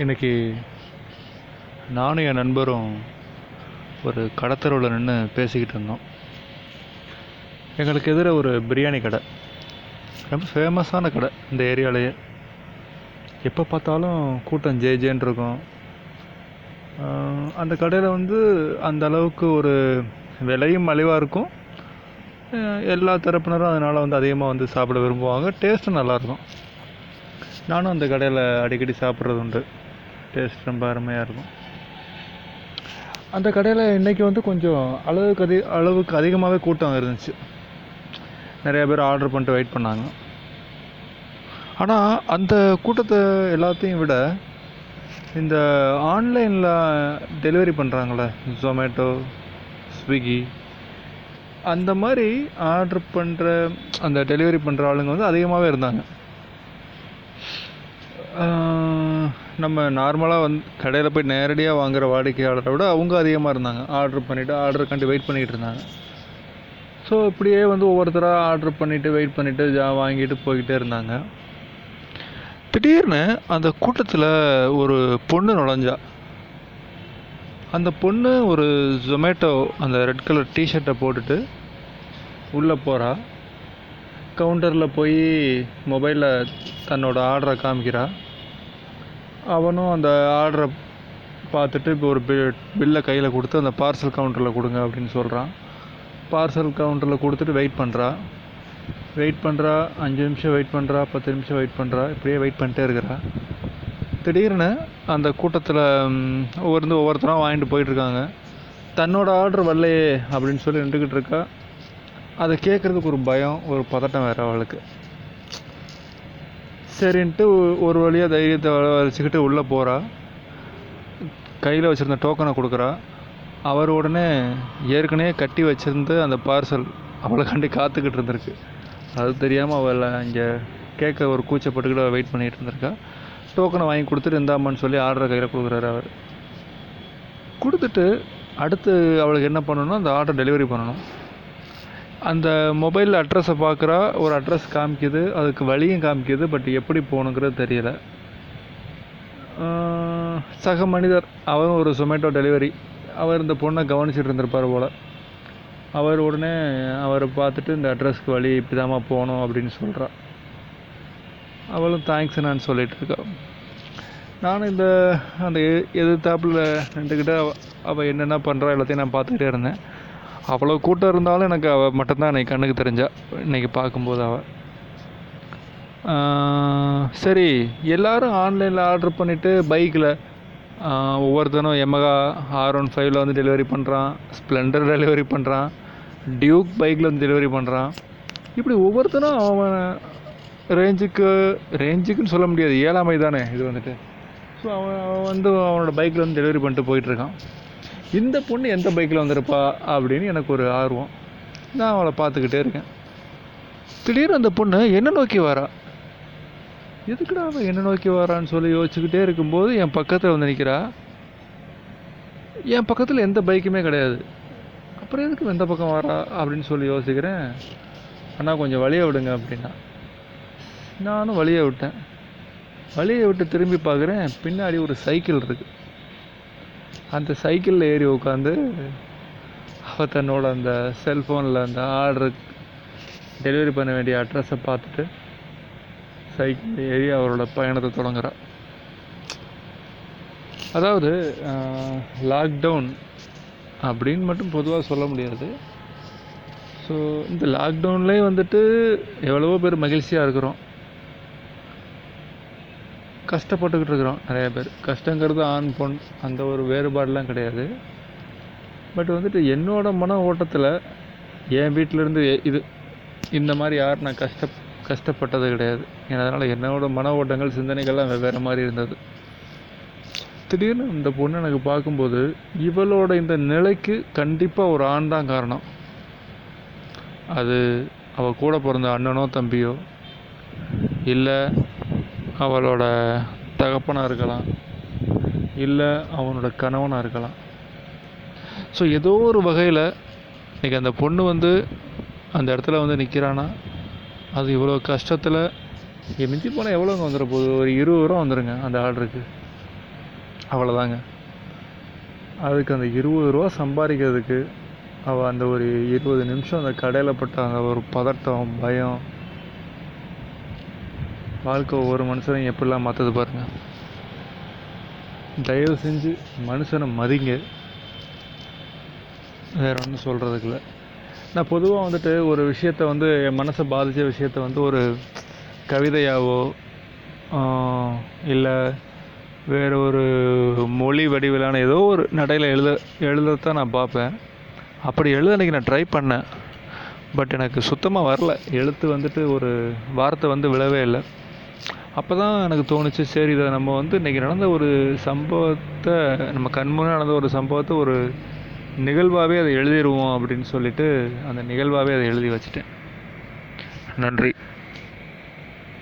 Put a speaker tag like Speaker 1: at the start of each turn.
Speaker 1: இன்றைக்கி நானும் என் நண்பரும் ஒரு கடத்தரவில் நின்று பேசிக்கிட்டு இருந்தோம். எங்களுக்கு எதிர ஒரு பிரியாணி கடை. ரொம்ப ஃபேமஸான கடை இந்த ஏரியாலேயே. எப்போ பார்த்தாலும் கூட்டம் ஜே ஜேன்னு இருக்கும். அந்த கடையில் வந்து அந்த அளவுக்கு ஒரு விலையும் மலிவாக இருக்கும். எல்லா தரப்பினரும் அதனால் வந்து அதிகமாக வந்து சாப்பிட விரும்புவாங்க. டேஸ்ட்டும் நல்லாயிருக்கும் நானும் அந்த கடையில் அடிக்கடி சாப்பிட்றது உண்டு. டேஸ்ட் ரொம்ப அருமையாக இருக்கும். அந்த கடையில் இன்றைக்கி வந்து கொஞ்சம் அளவுக்கு அதிக அளவுக்கு அதிகமாகவே கூட்டம் இருந்துச்சு. நிறையா பேர் ஆர்டர் பண்ணிட்டு வெயிட் பண்ணாங்க. ஆனால் அந்த கூட்டத்தை எல்லாத்தையும் விட இந்த ஆன்லைனில் டெலிவரி பண்ணுறாங்களே ஜொமேட்டோ ஸ்விக்கி அந்த மாதிரி ஆர்டர் பண்ணுற அந்த டெலிவரி பண்ணுற ஆளுங்க வந்து அதிகமாகவே இருந்தாங்க. நம்ம நார்மலாக வந்து கடையில் போய் நேரடியாக வாங்குற வாடிக்கையாளரை விட அவங்க அதிகமாக இருந்தாங்க. ஆர்டர் பண்ணிவிட்டு ஆர்டருக்காண்டி வெயிட் பண்ணிகிட்டு இருந்தாங்க. ஸோ இப்படியே வந்து ஒவ்வொருத்தராக ஆர்டர் பண்ணிவிட்டு வெயிட் பண்ணிவிட்டு ஜா வாங்கிட்டு போய்கிட்டே இருந்தாங்க. திடீர்னு அந்த கூட்டத்தில் ஒரு பொண்ணு நுழைஞ்சா. அந்த பொண்ணு ஒரு ஜொமேட்டோ அந்த ரெட் கலர் டிஷர்ட்டை போட்டுட்டு உள்ளே போகிறா கவுண்டரில் போய் மொபைலில் தன்னோட ஆர்டரை காமிக்கிறா. அவனும் அந்த ஆர்டரை பார்த்துட்டு இப்போ ஒரு பில் பில்லை கையில் கொடுத்து அந்த பார்சல் கவுண்டரில் கொடுங்க அப்படின்னு சொல்கிறான் பார்சல் கவுண்டரில் கொடுத்துட்டு வெயிட் பண்ணுறா வெயிட் பண்ணுறா அஞ்சு நிமிஷம் வெயிட் பண்ணுறா பத்து நிமிஷம் வெயிட் பண்ணுறா இப்படியே வெயிட் பண்ணிட்டே இருக்கிறா. திடீர்னு அந்த கூட்டத்தில் ஒவ்வொருந்து ஒவ்வொருத்தரும் வாங்கிட்டு போயிட்டுருக்காங்க தன்னோட ஆர்டர் வரலையே அப்படின்னு சொல்லி நின்றுக்கிட்டு இருக்கா. அதை கேட்குறதுக்கு ஒரு பயம் ஒரு பதட்டம் வேறு அவளுக்கு. சரின்ட்டு ஒரு வழியாக தைரியத்தை வச்சுக்கிட்டு உள்ளே போகிறா கையில் வச்சுருந்த டோக்கனை கொடுக்குறா. அவர் உடனே ஏற்கனவே கட்டி வச்சுருந்த அந்த பார்சல் அவளை காத்துக்கிட்டு இருந்திருக்கு. அது தெரியாமல் அவளை இங்கே கேட்க ஒரு கூச்சப்பட்டுக்கிட்டு வெயிட் பண்ணிகிட்டு இருந்திருக்கா. டோக்கனை வாங்கி கொடுத்துட்டு இருந்தாமான்னு சொல்லி ஆர்டரை கையில் கொடுக்குறாரு அவர். கொடுத்துட்டு அடுத்து அவளுக்கு என்ன பண்ணணும்னா அந்த ஆர்டர் டெலிவரி பண்ணணும். அந்த மொபைலில் அட்ரஸை பார்க்குறா ஒரு அட்ரஸ் காமிக்குது அதுக்கு வழியும் காமிக்குது பட் எப்படி போகணுங்கிறது தெரியல. சக மனிதர் அவரும் ஒரு சொமேட்டோ டெலிவரி அவர் இந்த பொண்ணை கவனிச்சிட்டு இருந்திருப்பார் போல். அவர் உடனே அவரை பார்த்துட்டு இந்த அட்ரஸ்க்கு வழி இப்படிதாம்மா போகணும் அப்படின்னு சொல்கிறா அவளும் தேங்க்ஸ் நான் சொல்லிட்டு நானும் இந்த அந்த எ- எதிர்த்தாப்புல நின்றுக்கிட்டு அவள் அவள் என்னென்ன பண்ணுறா எல்லாத்தையும் நான் பார்த்துக்கிட்டே இருந்தேன். அவ்வளோ கூட்டம் இருந்தாலும் எனக்கு அவள் மட்டும்தான் இன்னைக்கு கண்ணுக்கு தெரிஞ்சா. இன்றைக்கி பார்க்கும்போது அவள் சரி எல்லோரும் ஆன்லைனில் ஆர்டர் பண்ணிவிட்டு பைக்கில் ஒவ்வொருத்தனும் எமகா ஆர் ஒன் ஃபைவ்ல வந்து டெலிவரி பண்ணுறான் ஸ்ப்ளெண்டர் டெலிவரி பண்ணுறான் டியூக் பைக்கில் வந்து டெலிவரி பண்ணுறான் இப்படி ஒவ்வொருத்தனும் அவன் ரேஞ்சுக்கு ரேஞ்சுக்குன்னு சொல்ல முடியாது ஏழாமை தானே இது வந்துட்டு. ஸோ அவன் அவன் வந்து அவனோட பைக்கில் வந்து டெலிவரி பண்ணிட்டு போயிட்டுருக்கான் இந்த பொண்ணு எந்த பைக்கில் வந்திருப்பா அப்படின்னு எனக்கு ஒரு ஆர்வம். நான் அவளை பார்த்துக்கிட்டே இருக்கேன். திடீர்னு அந்த பொண்ணு என்ன நோக்கி வரா. எதுக்குடா அவன் என்ன நோக்கி வரான்னு சொல்லி யோசிச்சுக்கிட்டே இருக்கும்போது என் பக்கத்தில் வந்து நிற்கிறா என் பக்கத்தில் எந்த பைக்குமே கிடையாது. அப்புறம் எதுக்கு எந்த பக்கம் வரா அப்படின்னு சொல்லி யோசிக்கிறேன். அண்ணா கொஞ்சம் வழியை விடுங்க அப்படின்னா. நானும் வழியை விட்டேன். வழியை விட்டு திரும்பி பார்க்குறேன். பின்னாடி ஒரு சைக்கிள் இருக்குது அந்த சைக்கிளில் ஏறி உட்காந்து அவள் தன்னோட அந்த செல்ஃபோனில் அந்த ஆர்டர் டெலிவரி பண்ண வேண்டிய அட்ரஸை பார்த்துட்டு சைக்கிள் ஏறி அவரோட பயணத்தை தொடங்குறான் அதாவது லாக்டவுன் அப்படின்னு மட்டும் பொதுவாக சொல்ல முடியாது. ஸோ இந்த லாக்டவுன்லேயே வந்துட்டு எவ்வளவோ பேர் மகிழ்ச்சியாக இருக்கிறோம். கஷ்டப்பட்டுக்கிட்டு இருக்கிறோம் நிறைய பேர். கஷ்டங்கிறது ஆண் பொண் அந்த ஒரு வேறுபாடெலாம் கிடையாது. பட் வந்துட்டு என்னோட மன ஓட்டத்தில் என் வீட்டிலேருந்து இது இந்த மாதிரி யார் நான் கஷ்ட கஷ்டப்பட்டது கிடையாது. ஏன்னா அதனால் என்னோட மன ஓட்டங்கள் சிந்தனைகள்லாம் வெவ்வேறு மாதிரி இருந்தது. திடீர்னு இந்த பொண்ணு எனக்கு பார்க்கும்போது இவளோட இந்த நிலைக்கு கண்டிப்பாக ஒரு ஆண் தான் காரணம். அது அவள் கூட பிறந்த அண்ணனோ தம்பியோ இல்லை அவளோட தகப்பனாக இருக்கலாம் இல்லை அவனோட கணவனாக இருக்கலாம். ஸோ ஏதோ ஒரு வகையில் இன்றைக்கி அந்த பொண்ணு வந்து அந்த இடத்துல வந்து நிற்கிறான்னா அது இவ்வளோ கஷ்டத்தில் மிஞ்சி போனால் எவ்வளோங்க வந்துட போகுது? ஒரு இருபது ரூபா வந்துடுங்க அந்த ஆர்டருக்கு அவ்வளோதாங்க அதுக்கு அந்த இருபது ரூபா சம்பாதிக்கிறதுக்கு அவள் அந்த ஒரு இருபது நிமிஷம் அந்த கடையில் பட்ட அந்த ஒரு பதட்டம் பயம் வாழ்க்கை ஒவ்வொரு மனுஷனையும் எப்படிலாம் மாற்றுது பாருங்கள் தயவு செஞ்சு மனுஷனை மதிங்க. வேற ஒன்றும் சொல்கிறதுக்கு இல்லை. நான் பொதுவாக வந்துட்டு ஒரு விஷயத்த வந்து என் மனசை பாதித்த விஷயத்த வந்து ஒரு கவிதையாவோ இல்லை வேறு ஒரு மொழி வடிவிலான ஏதோ ஒரு நடையில் எழுத எழுதத்தான் நான் பார்ப்பேன். அப்படி எழுத அன்றைக்கி நான் ட்ரை பண்ணேன். பட் எனக்கு சுத்தமாக வரல. எழுத்து வந்துட்டு ஒரு வார்த்தை வந்து விழவே இல்லை. அப்போ தான் எனக்கு தோணுச்சு சரி இதை நம்ம வந்து இன்றைக்கி நடந்த ஒரு சம்பவத்தை நம்ம கண்முன்னே நடந்த ஒரு சம்பவத்தை ஒரு நிகழ்வாகவே அதை எழுதிடுவோம் அப்படின்னு சொல்லிட்டு அந்த நிகழ்வாகவே அதை எழுதி வச்சுட்டேன். நன்றி.